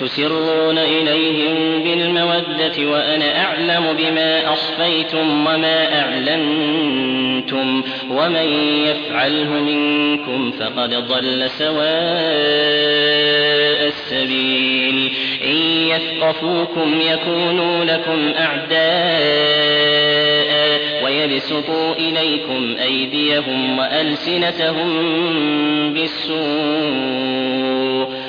تسرون إليهم بالمودة وأنا أعلم بما أصفيتم وما أعلنتم ومن يفعله منكم فقد ضل سواء السبيل إن يثقفوكم يكونوا لكم أعداء ويبسطوا إليكم أيديهم وألسنتهم بالسوء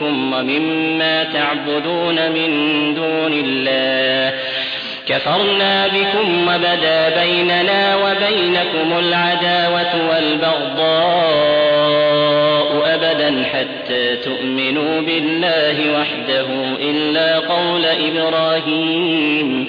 منكم ومما تعبدون من دون الله. كفرنا بكم وبدا بيننا وبينكم العداوة والبغضاء أبدا حتى تؤمنوا بالله وحده إلا قول إبراهيم.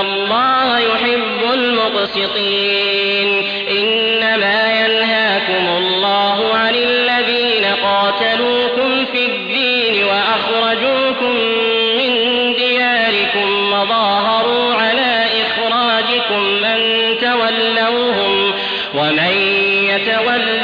الله يحب المقسطين إنما ينهاكم الله عن الذين قاتلوكم في الدين وأخرجوكم من دياركم وظاهروا على إخراجكم أن تولوهم ومن يتولهم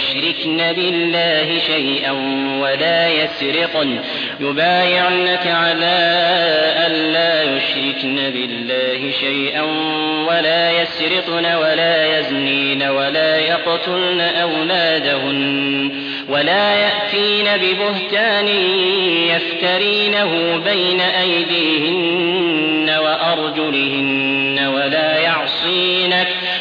يشركن بالله شيئا ولا يسرقن. يبايعنك على ألا يشركن بالله شيئا ولا يسرقن ولا يزنين ولا يقتلن أولادهن ولا يأتين ببهتان يفترينه بين أيديهن وأرجلهن ولا يعصينك